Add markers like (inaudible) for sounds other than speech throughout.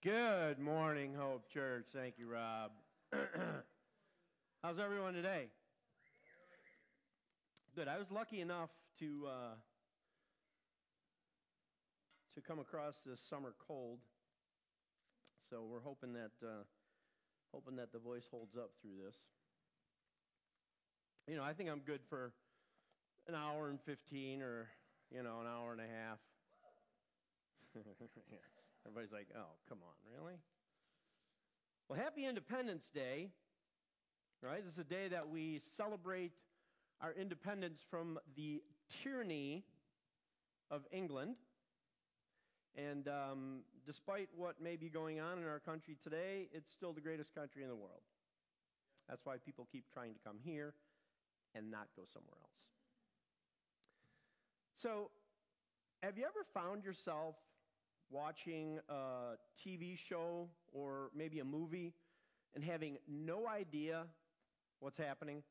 Good morning, Hope Church. Thank you, Rob. (clears throat) How's everyone today? Good. I was lucky enough to uh, to come across this summer cold, so we're hoping that uh, hoping that the voice holds up through this. You know, I think I'm good for an hour and 15 or, you know, an hour and a half. (laughs) Everybody's like, oh, come on, really? Well, happy Independence Day, right? This is a day that we celebrate our independence from the tyranny of England. And um, despite what may be going on in our country today, it's still the greatest country in the world. That's why people keep trying to come here and not go somewhere else. So, have you ever found yourself watching a TV show or maybe a movie and having no idea what's happening?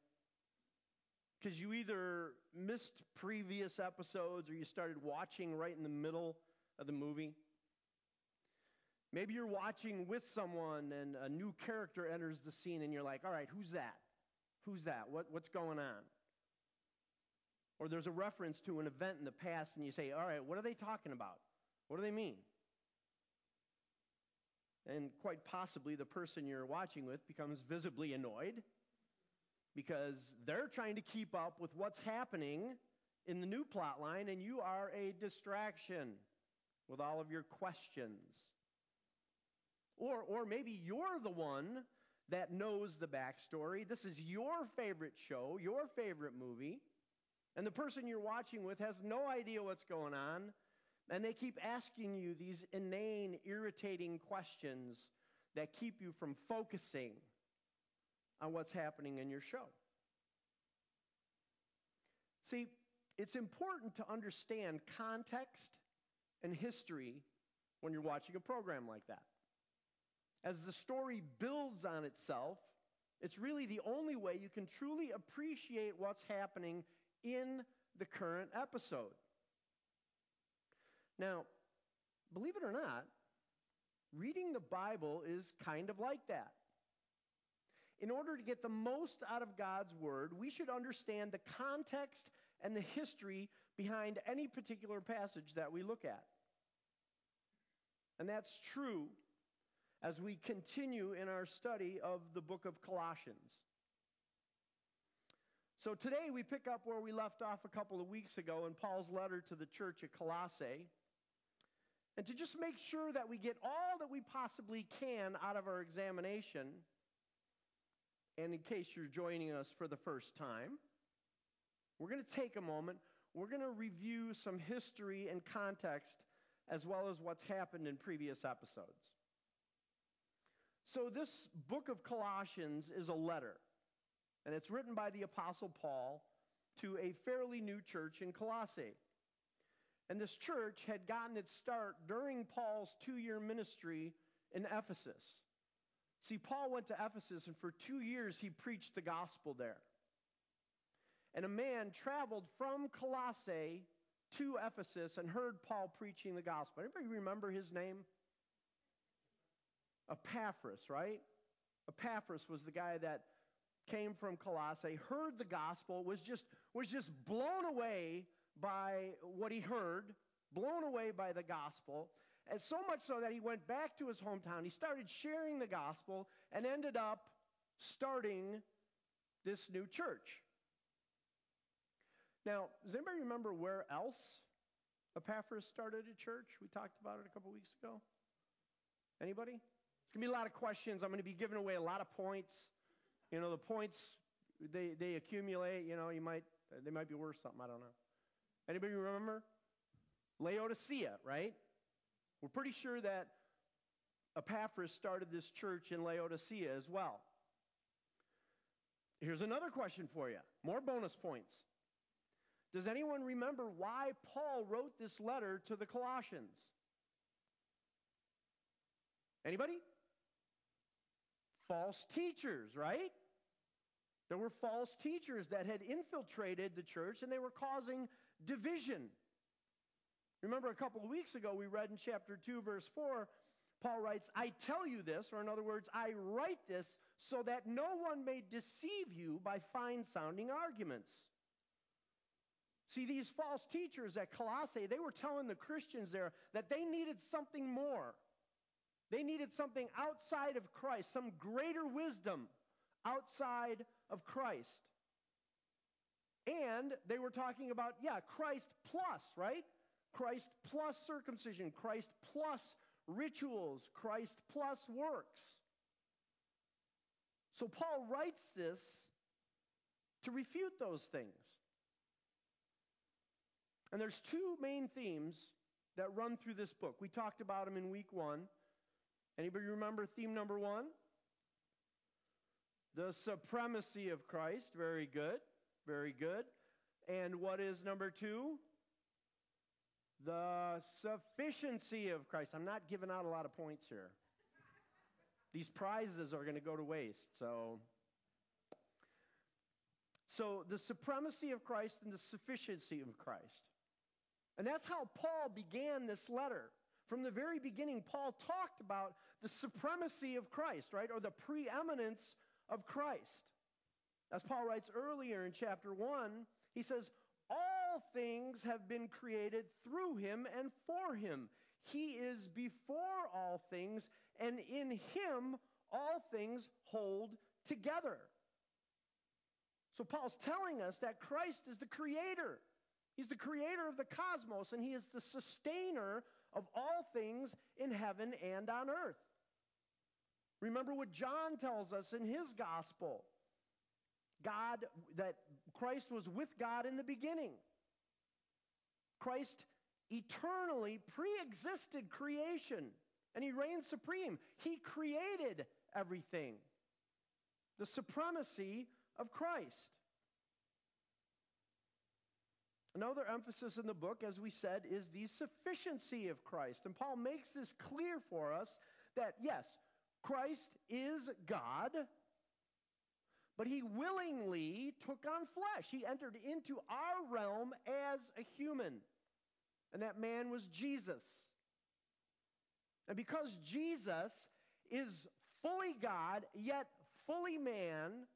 Because you either missed previous episodes or you started watching right in the middle of the movie. Maybe you're watching with someone and a new character enters the scene and you're like, all right, who's that? Who's that? What, what's going on? Or there's a reference to an event in the past and you say, all right, what are they talking about? What do they mean? And quite possibly the person you're watching with becomes visibly annoyed because they're trying to keep up with what's happening in the new plot line and you are a distraction with all of your questions. Or, or maybe you're the one that knows the backstory. This is your favorite show, your favorite movie, and the person you're watching with has no idea what's going on, and they keep asking you these inane, irritating questions that keep you from focusing on what's happening in your show. See, it's important to understand context and history when you're watching a program like that. As the story builds on itself, it's really the only way you can truly appreciate what's happening in the current episode. Now, believe it or not, reading the Bible is kind of like that. In order to get the most out of God's Word, we should understand the context and the history behind any particular passage that we look at. And that's true as we continue in our study of the book of Colossians. So today we pick up where we left off a couple of weeks ago in Paul's letter to the church at Colossae. And to just make sure that we get all that we possibly can out of our examination, and in case you're joining us for the first time, we're going to take a moment. We're going to review some history and context as well as what's happened in previous episodes. So, this book of Colossians is a letter, and it's written by the Apostle Paul to a fairly new church in Colossae. And this church had gotten its start during Paul's two year ministry in Ephesus. See, Paul went to Ephesus, and for two years he preached the gospel there. And a man traveled from Colossae to Ephesus and heard Paul preaching the gospel. Anybody remember his name? Epaphras, right? Epaphras was the guy that came from Colossae, heard the gospel, was just, was just blown away by what he heard, blown away by the gospel, and so much so that he went back to his hometown. He started sharing the gospel and ended up starting this new church. Now, does anybody remember where else Epaphras started a church? We talked about it a couple weeks ago. Anybody? It's going to be a lot of questions. I'm going to be giving away a lot of points. You know, the points they they accumulate. You know, you might they might be worth something. I don't know. Anybody remember? Laodicea, right? We're pretty sure that Epaphras started this church in Laodicea as well. Here's another question for you. More bonus points. Does anyone remember why Paul wrote this letter to the Colossians? Anybody? False teachers, right? There were false teachers that had infiltrated the church and they were causing division. Remember, a couple of weeks ago, we read in chapter 2, verse 4, Paul writes, I tell you this, or in other words, I write this so that no one may deceive you by fine sounding arguments. See, these false teachers at Colossae, they were telling the Christians there that they needed something more. They needed something outside of Christ, some greater wisdom outside of Christ. And they were talking about, yeah, Christ plus, right? Christ plus circumcision, Christ plus rituals, Christ plus works. So Paul writes this to refute those things. And there's two main themes that run through this book. We talked about them in week 1. Anybody remember theme number 1? The supremacy of Christ. Very good. Very good. And what is number 2? The sufficiency of Christ. I'm not giving out a lot of points here. These prizes are going to go to waste. So so the supremacy of Christ and the sufficiency of Christ. And that's how Paul began this letter. From the very beginning, Paul talked about the supremacy of Christ, right? Or the preeminence of Christ. As Paul writes earlier in chapter 1, he says, All things have been created through him and for him. He is before all things, and in him all things hold together. So Paul's telling us that Christ is the creator. He's the creator of the cosmos, and He is the sustainer of all things in heaven and on earth. Remember what John tells us in his gospel God, that Christ was with God in the beginning. Christ eternally pre existed creation, and He reigns supreme. He created everything. The supremacy of Christ. Another emphasis in the book, as we said, is the sufficiency of Christ. And Paul makes this clear for us that, yes, Christ is God, but he willingly took on flesh. He entered into our realm as a human. And that man was Jesus. And because Jesus is fully God, yet fully man,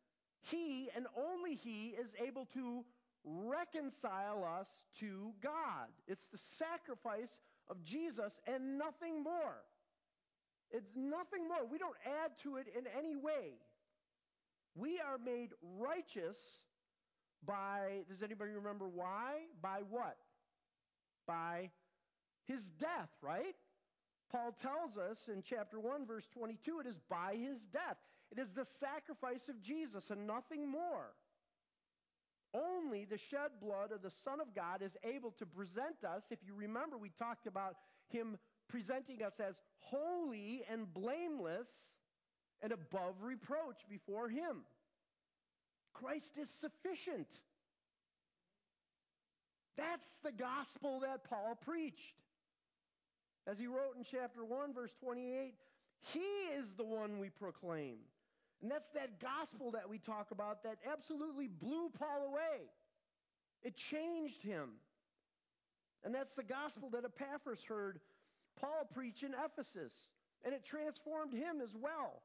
he and only he is able to reconcile us to God. It's the sacrifice of Jesus and nothing more. It's nothing more. We don't add to it in any way. We are made righteous by, does anybody remember why? By what? By his death, right? Paul tells us in chapter 1, verse 22, it is by his death. It is the sacrifice of Jesus and nothing more. Only the shed blood of the Son of God is able to present us. If you remember, we talked about him presenting us as holy and blameless and above reproach before him. Christ is sufficient. That's the gospel that Paul preached. As he wrote in chapter 1, verse 28, he is the one we proclaim and that's that gospel that we talk about that absolutely blew Paul away. It changed him. And that's the gospel that Epaphras heard Paul preach in Ephesus. And it transformed him as well.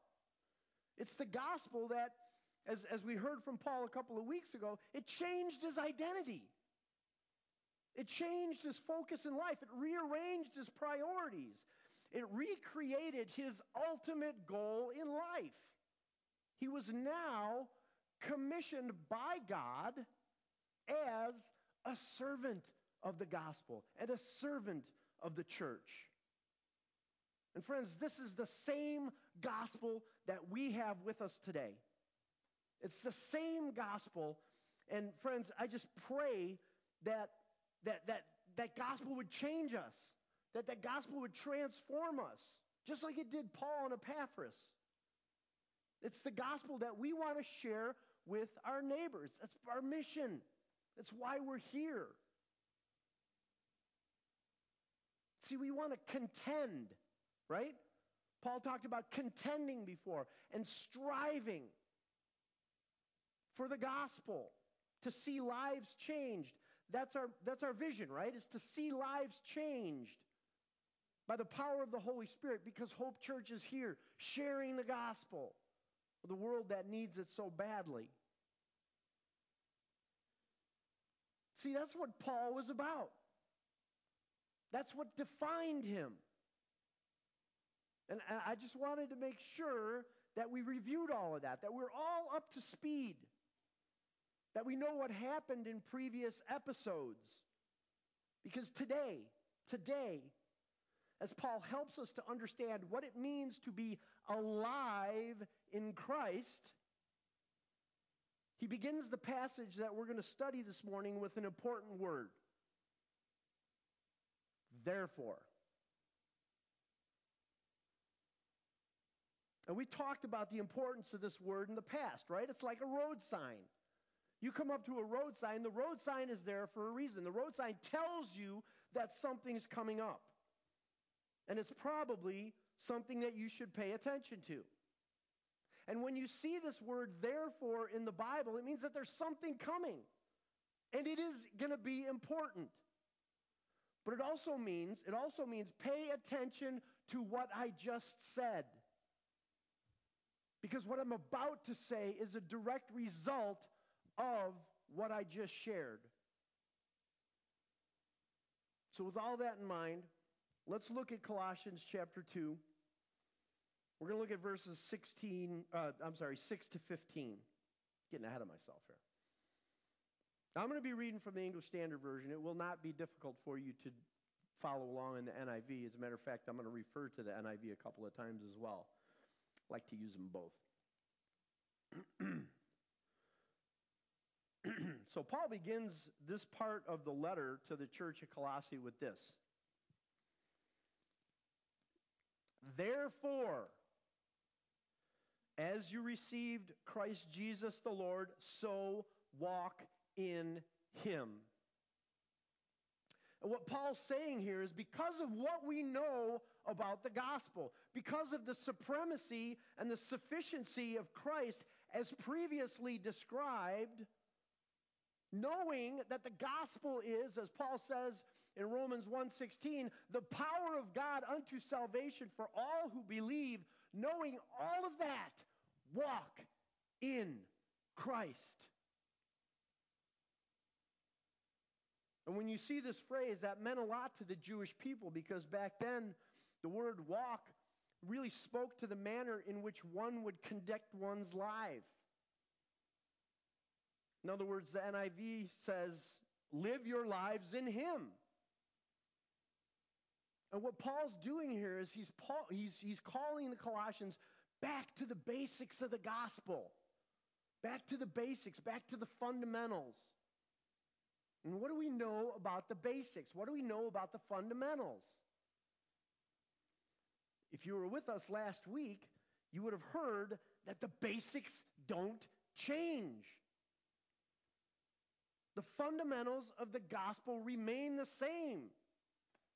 It's the gospel that, as, as we heard from Paul a couple of weeks ago, it changed his identity. It changed his focus in life. It rearranged his priorities. It recreated his ultimate goal in life. He was now commissioned by God as a servant of the gospel and a servant of the church. And friends, this is the same gospel that we have with us today. It's the same gospel. And friends, I just pray that that that that gospel would change us, that that gospel would transform us, just like it did Paul and Epaphras. It's the gospel that we want to share with our neighbors. That's our mission. That's why we're here. See, we want to contend, right? Paul talked about contending before and striving for the gospel to see lives changed. That's our, that's our vision, right? Is to see lives changed. by the power of the Holy Spirit because Hope Church is here sharing the gospel with a world that needs it so badly. See, that's what Paul was about. That's what defined him. And I just wanted to make sure that we reviewed all of that, that we're all up to speed, that we know what happened in previous episodes. Because today, today, as Paul helps us to understand what it means to be alive in Christ, he begins the passage that we're going to study this morning with an important word. Therefore. And we talked about the importance of this word in the past, right? It's like a road sign. You come up to a road sign, the road sign is there for a reason. The road sign tells you that something's coming up. And it's probably something that you should pay attention to. And when you see this word therefore in the Bible, it means that there's something coming. And it is going to be important. But it also means it also means pay attention to what I just said. Because what I'm about to say is a direct result of what I just shared. So with all that in mind, let's look at Colossians chapter 2. We're going to look at verses 16, uh, I'm sorry, 6 to 15. Getting ahead of myself here. Now, I'm going to be reading from the English Standard Version. It will not be difficult for you to follow along in the NIV. As a matter of fact, I'm going to refer to the NIV a couple of times as well. Like to use them both. (clears throat) so, Paul begins this part of the letter to the church of Colossae with this Therefore, as you received Christ Jesus the Lord, so walk in him. What Paul's saying here is because of what we know about the gospel, because of the supremacy and the sufficiency of Christ as previously described, knowing that the gospel is, as Paul says in Romans 1:16, the power of God unto salvation for all who believe, knowing all of that, walk in Christ. And when you see this phrase, that meant a lot to the Jewish people because back then the word walk really spoke to the manner in which one would conduct one's life. In other words, the NIV says, live your lives in Him. And what Paul's doing here is he's, Paul, he's, he's calling the Colossians back to the basics of the gospel, back to the basics, back to the fundamentals. And what do we know about the basics? What do we know about the fundamentals? If you were with us last week, you would have heard that the basics don't change. The fundamentals of the gospel remain the same.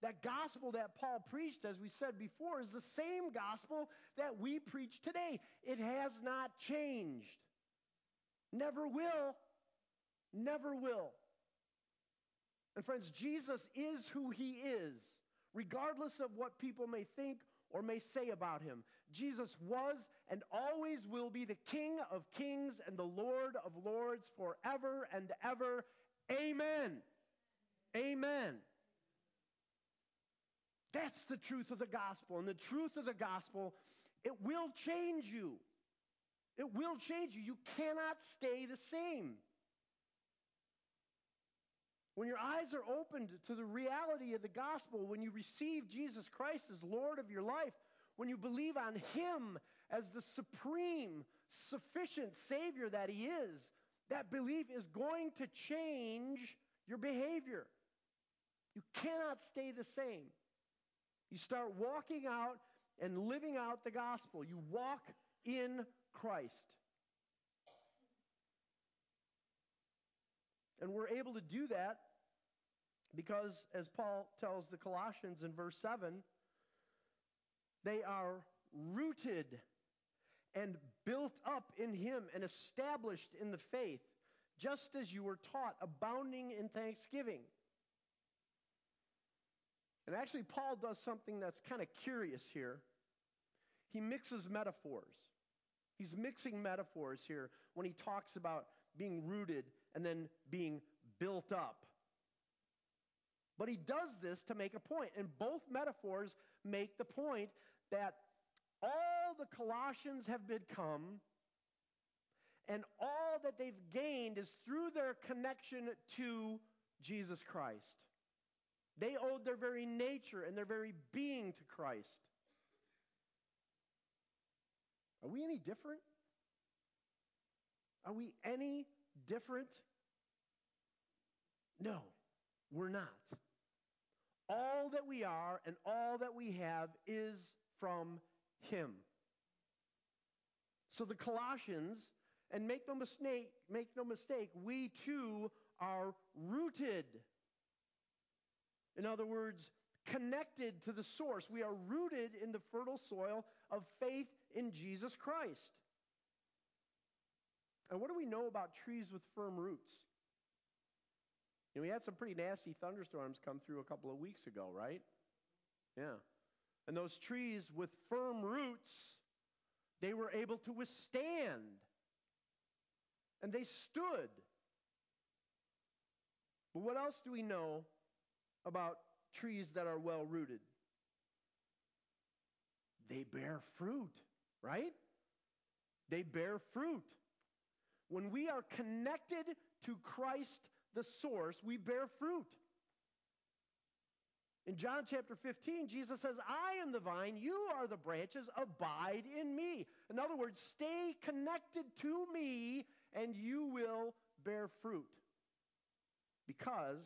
That gospel that Paul preached, as we said before, is the same gospel that we preach today. It has not changed. Never will. Never will. And friends, Jesus is who he is, regardless of what people may think or may say about him. Jesus was and always will be the King of kings and the Lord of lords forever and ever. Amen. Amen. That's the truth of the gospel. And the truth of the gospel, it will change you. It will change you. You cannot stay the same. When your eyes are opened to the reality of the gospel, when you receive Jesus Christ as Lord of your life, when you believe on Him as the supreme, sufficient Savior that He is, that belief is going to change your behavior. You cannot stay the same. You start walking out and living out the gospel. You walk in Christ. And we're able to do that because, as Paul tells the Colossians in verse 7, they are rooted and built up in Him and established in the faith, just as you were taught, abounding in thanksgiving. And actually, Paul does something that's kind of curious here. He mixes metaphors. He's mixing metaphors here when he talks about being rooted and then being built up. But he does this to make a point, and both metaphors make the point that all the Colossians have become and all that they've gained is through their connection to Jesus Christ. They owed their very nature and their very being to Christ. Are we any different? Are we any different? No, we're not. All that we are and all that we have is from Him. So the Colossians, and make no mistake, make no mistake, we too are rooted. In other words, connected to the source. We are rooted in the fertile soil of faith in Jesus Christ. And what do we know about trees with firm roots? And we had some pretty nasty thunderstorms come through a couple of weeks ago, right? Yeah. And those trees with firm roots, they were able to withstand. And they stood. But what else do we know about trees that are well rooted? They bear fruit, right? They bear fruit. When we are connected to Christ the source, we bear fruit. In John chapter 15, Jesus says, I am the vine, you are the branches, abide in me. In other words, stay connected to me, and you will bear fruit. Because,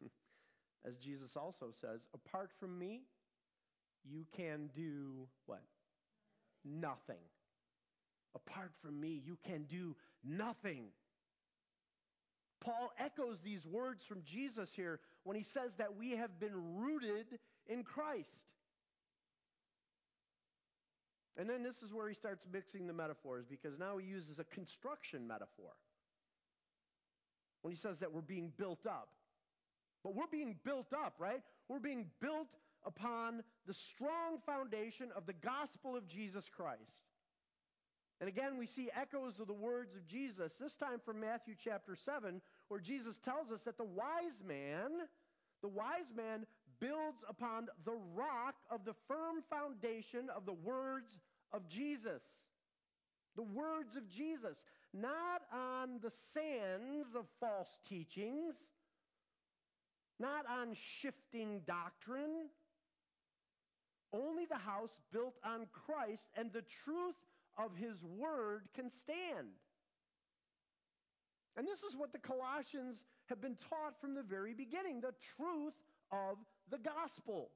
(laughs) as Jesus also says, apart from me, you can do what? Nothing. Apart from me, you can do nothing. Paul echoes these words from Jesus here when he says that we have been rooted in Christ. And then this is where he starts mixing the metaphors because now he uses a construction metaphor. When he says that we're being built up. But we're being built up, right? We're being built upon the strong foundation of the gospel of Jesus Christ. And again, we see echoes of the words of Jesus, this time from Matthew chapter 7, where Jesus tells us that the wise man, the wise man builds upon the rock of the firm foundation of the words of Jesus. The words of Jesus, not on the sands of false teachings, not on shifting doctrine. Only the house built on Christ and the truth of his word can stand. And this is what the Colossians have been taught from the very beginning the truth of the gospel.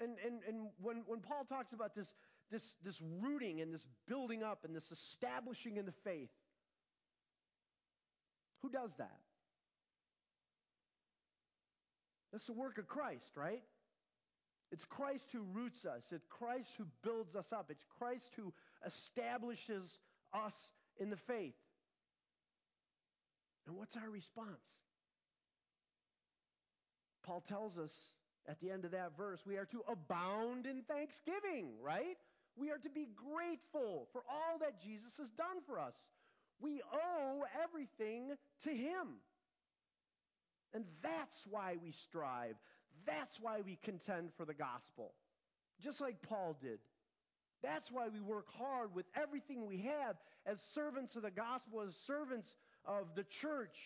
And, and, and when, when Paul talks about this, this, this rooting and this building up and this establishing in the faith, who does that? That's the work of Christ, right? It's Christ who roots us. It's Christ who builds us up. It's Christ who establishes us in the faith. And what's our response? Paul tells us at the end of that verse we are to abound in thanksgiving, right? We are to be grateful for all that Jesus has done for us. We owe everything to Him. And that's why we strive. That's why we contend for the gospel, just like Paul did. That's why we work hard with everything we have as servants of the gospel, as servants of the church.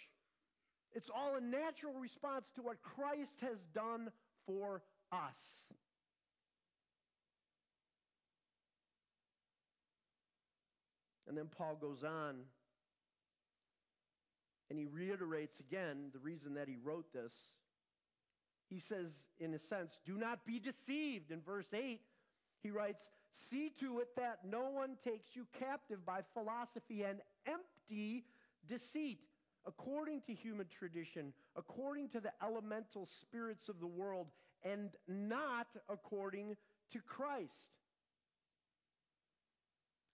It's all a natural response to what Christ has done for us. And then Paul goes on and he reiterates again the reason that he wrote this. He says, in a sense, do not be deceived. In verse 8, he writes, See to it that no one takes you captive by philosophy and empty deceit, according to human tradition, according to the elemental spirits of the world, and not according to Christ.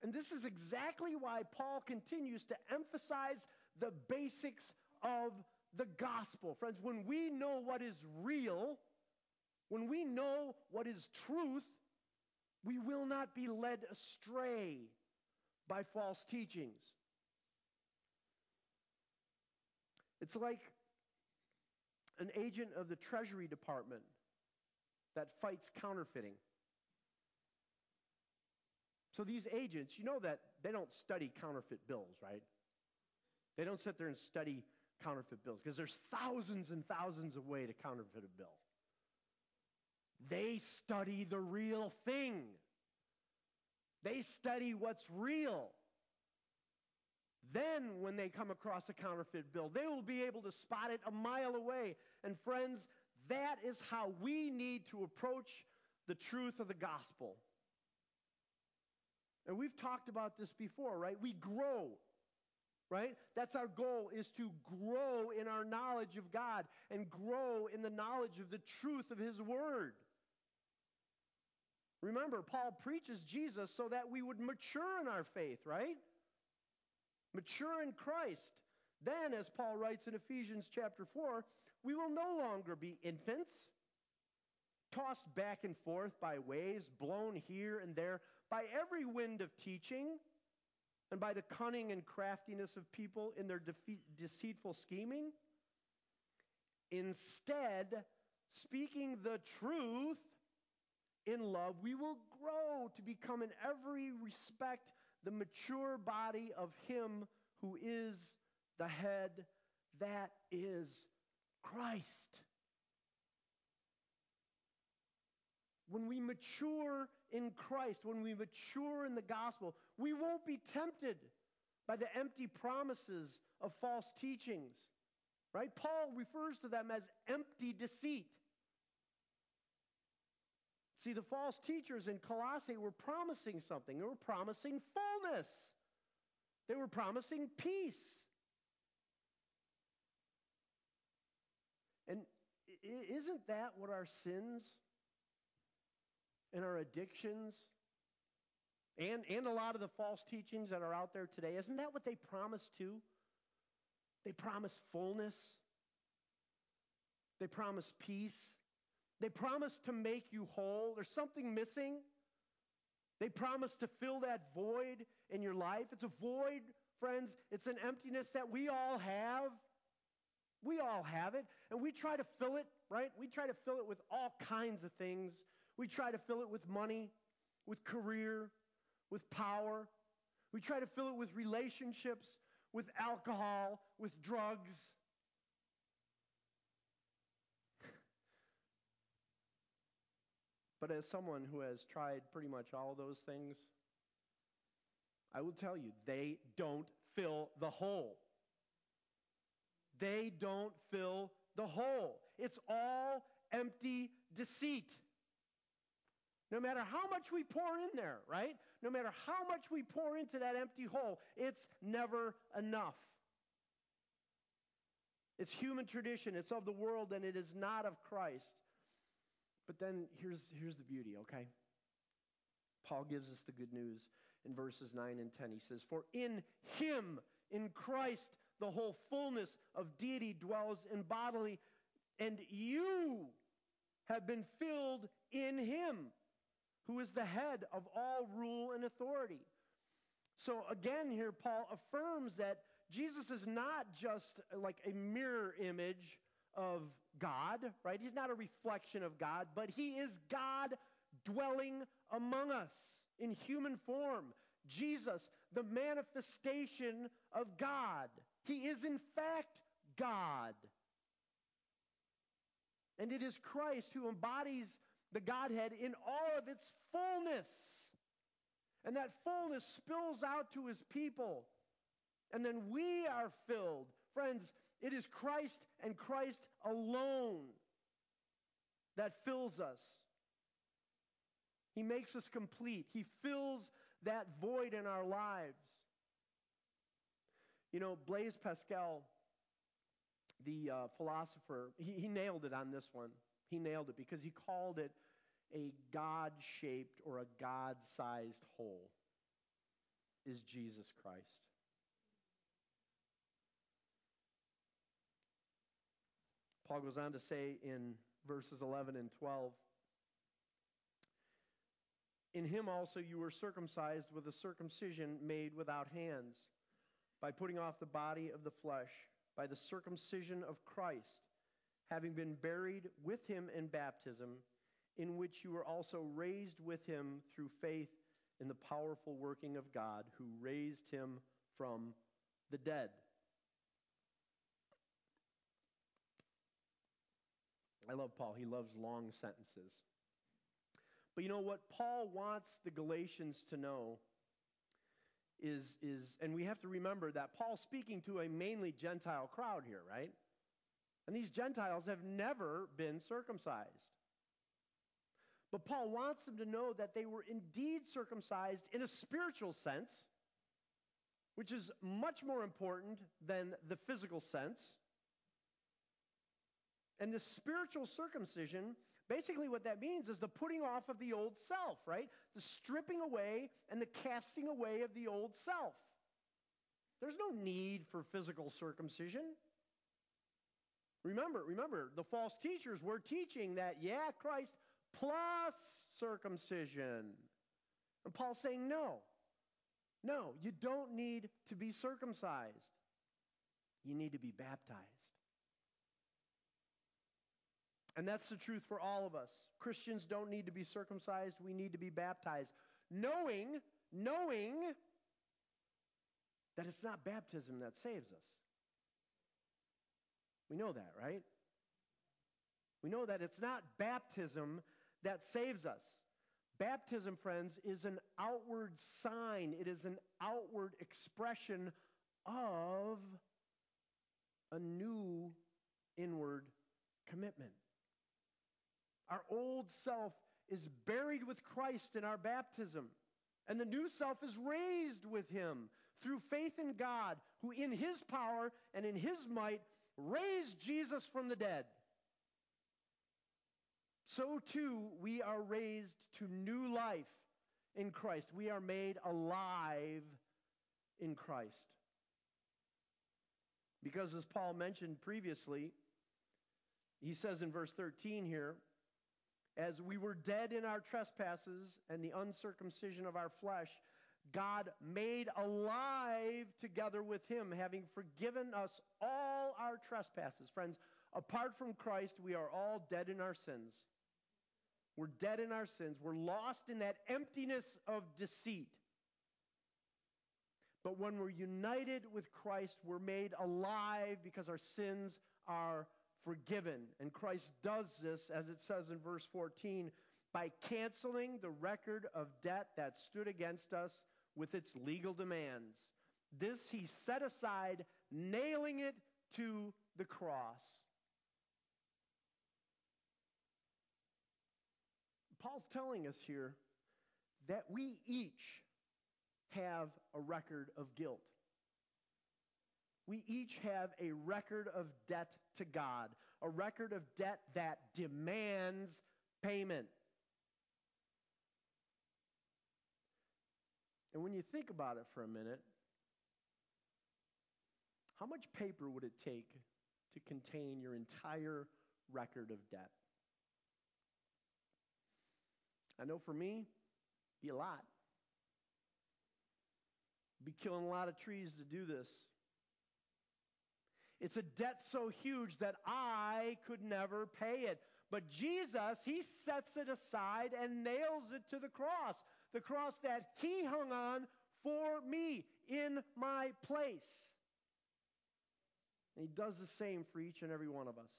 And this is exactly why Paul continues to emphasize the basics of the gospel. Friends, when we know what is real, when we know what is truth, we will not be led astray by false teachings. It's like an agent of the Treasury Department that fights counterfeiting. So these agents, you know that they don't study counterfeit bills, right? They don't sit there and study counterfeit bills because there's thousands and thousands of ways to counterfeit a bill. They study the real thing. They study what's real. Then, when they come across a counterfeit bill, they will be able to spot it a mile away. And, friends, that is how we need to approach the truth of the gospel. And we've talked about this before, right? We grow, right? That's our goal is to grow in our knowledge of God and grow in the knowledge of the truth of his word. Remember, Paul preaches Jesus so that we would mature in our faith, right? Mature in Christ. Then, as Paul writes in Ephesians chapter 4, we will no longer be infants, tossed back and forth by waves, blown here and there by every wind of teaching, and by the cunning and craftiness of people in their defeat, deceitful scheming. Instead, speaking the truth in love, we will grow to become in every respect the mature body of Him who is the head, that is Christ. When we mature in Christ, when we mature in the gospel, we won't be tempted by the empty promises of false teachings. Right? Paul refers to them as empty deceit. See, the false teachers in Colossae were promising something. They were promising fullness, they were promising peace. And isn't that what our sins and our addictions and, and a lot of the false teachings that are out there today, isn't that what they promise too? They promise fullness. They promise peace. They promise to make you whole. There's something missing. They promise to fill that void in your life. It's a void, friends. It's an emptiness that we all have. We all have it. And we try to fill it, right? We try to fill it with all kinds of things. We try to fill it with money, with career, with power. We try to fill it with relationships, with alcohol, with drugs. But as someone who has tried pretty much all those things, I will tell you, they don't fill the hole. They don't fill the hole. It's all empty deceit. No matter how much we pour in there, right? No matter how much we pour into that empty hole, it's never enough. It's human tradition, it's of the world, and it is not of Christ. But then here's, here's the beauty, okay? Paul gives us the good news in verses 9 and 10. He says, For in him, in Christ, the whole fullness of deity dwells in bodily, and you have been filled in him who is the head of all rule and authority. So again, here Paul affirms that Jesus is not just like a mirror image of God, right? He's not a reflection of God, but he is God dwelling among us in human form. Jesus, the manifestation of God. He is in fact God. And it is Christ who embodies the Godhead in all of its fullness. And that fullness spills out to his people. And then we are filled. Friends, it is Christ and Christ alone that fills us. He makes us complete. He fills that void in our lives. You know, Blaise Pascal, the uh, philosopher, he, he nailed it on this one. He nailed it because he called it a God shaped or a God sized hole is Jesus Christ. Paul goes on to say in verses 11 and 12 In him also you were circumcised with a circumcision made without hands, by putting off the body of the flesh, by the circumcision of Christ, having been buried with him in baptism, in which you were also raised with him through faith in the powerful working of God who raised him from the dead. I love Paul. He loves long sentences. But you know what Paul wants the Galatians to know is, is and we have to remember that Paul's speaking to a mainly Gentile crowd here, right? And these Gentiles have never been circumcised. But Paul wants them to know that they were indeed circumcised in a spiritual sense, which is much more important than the physical sense. And the spiritual circumcision, basically what that means is the putting off of the old self, right? The stripping away and the casting away of the old self. There's no need for physical circumcision. Remember, remember, the false teachers were teaching that, yeah, Christ plus circumcision. And Paul's saying, no, no, you don't need to be circumcised. You need to be baptized. And that's the truth for all of us. Christians don't need to be circumcised, we need to be baptized. Knowing, knowing that it's not baptism that saves us. We know that, right? We know that it's not baptism that saves us. Baptism, friends, is an outward sign, it is an outward expression of a new inward commitment. Our old self is buried with Christ in our baptism, and the new self is raised with him through faith in God, who in his power and in his might raised Jesus from the dead. So too, we are raised to new life in Christ. We are made alive in Christ. Because, as Paul mentioned previously, he says in verse 13 here, as we were dead in our trespasses and the uncircumcision of our flesh, God made alive together with him, having forgiven us all our trespasses. Friends, apart from Christ, we are all dead in our sins. We're dead in our sins. We're lost in that emptiness of deceit. But when we're united with Christ, we're made alive because our sins are forgiven. And Christ does this, as it says in verse 14, by canceling the record of debt that stood against us with its legal demands. This he set aside, nailing it to the cross. Paul's telling us here that we each have a record of guilt. We each have a record of debt to God, a record of debt that demands payment. And when you think about it for a minute, how much paper would it take to contain your entire record of debt? I know for me, be a lot. Be killing a lot of trees to do this. It's a debt so huge that I could never pay it. But Jesus, He sets it aside and nails it to the cross. The cross that He hung on for me in my place. And He does the same for each and every one of us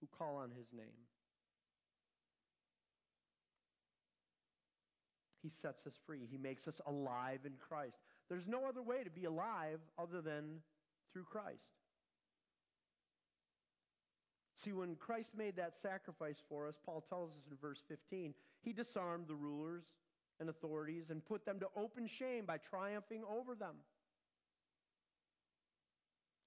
who call on His name. He sets us free. He makes us alive in Christ. There's no other way to be alive other than through Christ. See, when Christ made that sacrifice for us, Paul tells us in verse 15, he disarmed the rulers and authorities and put them to open shame by triumphing over them.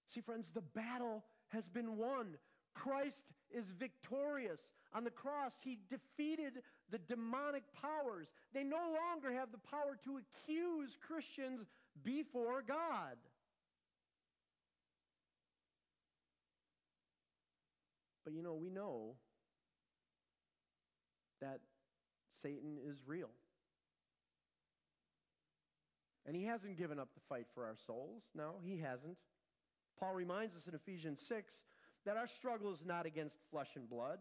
See, friends, the battle has been won. Christ is victorious. On the cross, he defeated the demonic powers. They no longer have the power to accuse Christians before God. But you know, we know that Satan is real. And he hasn't given up the fight for our souls. No, he hasn't. Paul reminds us in Ephesians 6 that our struggle is not against flesh and blood,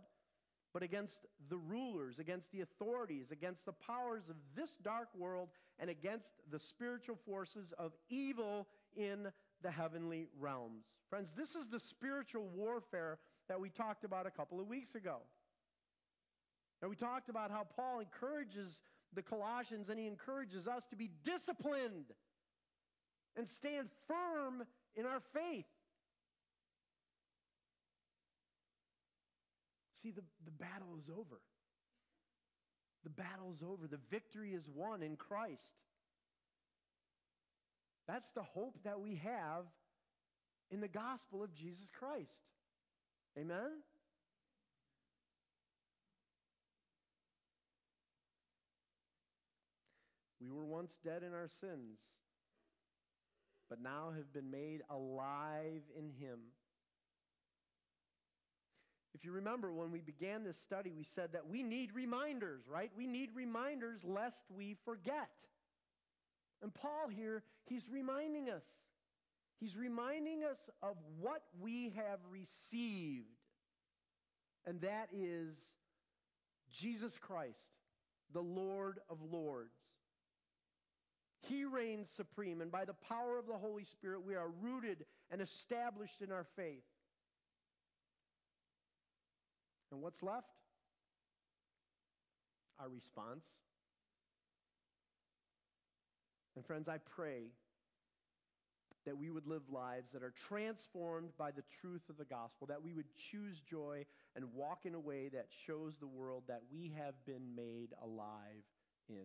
but against the rulers, against the authorities, against the powers of this dark world, and against the spiritual forces of evil in the heavenly realms. Friends, this is the spiritual warfare that we talked about a couple of weeks ago. And we talked about how Paul encourages the Colossians and he encourages us to be disciplined and stand firm in our faith. See, the, the battle is over. The battle is over. The victory is won in Christ. That's the hope that we have in the gospel of Jesus Christ. Amen? We were once dead in our sins, but now have been made alive in Him. If you remember, when we began this study, we said that we need reminders, right? We need reminders lest we forget. And Paul here, he's reminding us. He's reminding us of what we have received, and that is Jesus Christ, the Lord of Lords. He reigns supreme, and by the power of the Holy Spirit, we are rooted and established in our faith. And what's left? Our response. And friends, I pray that we would live lives that are transformed by the truth of the gospel, that we would choose joy and walk in a way that shows the world that we have been made alive in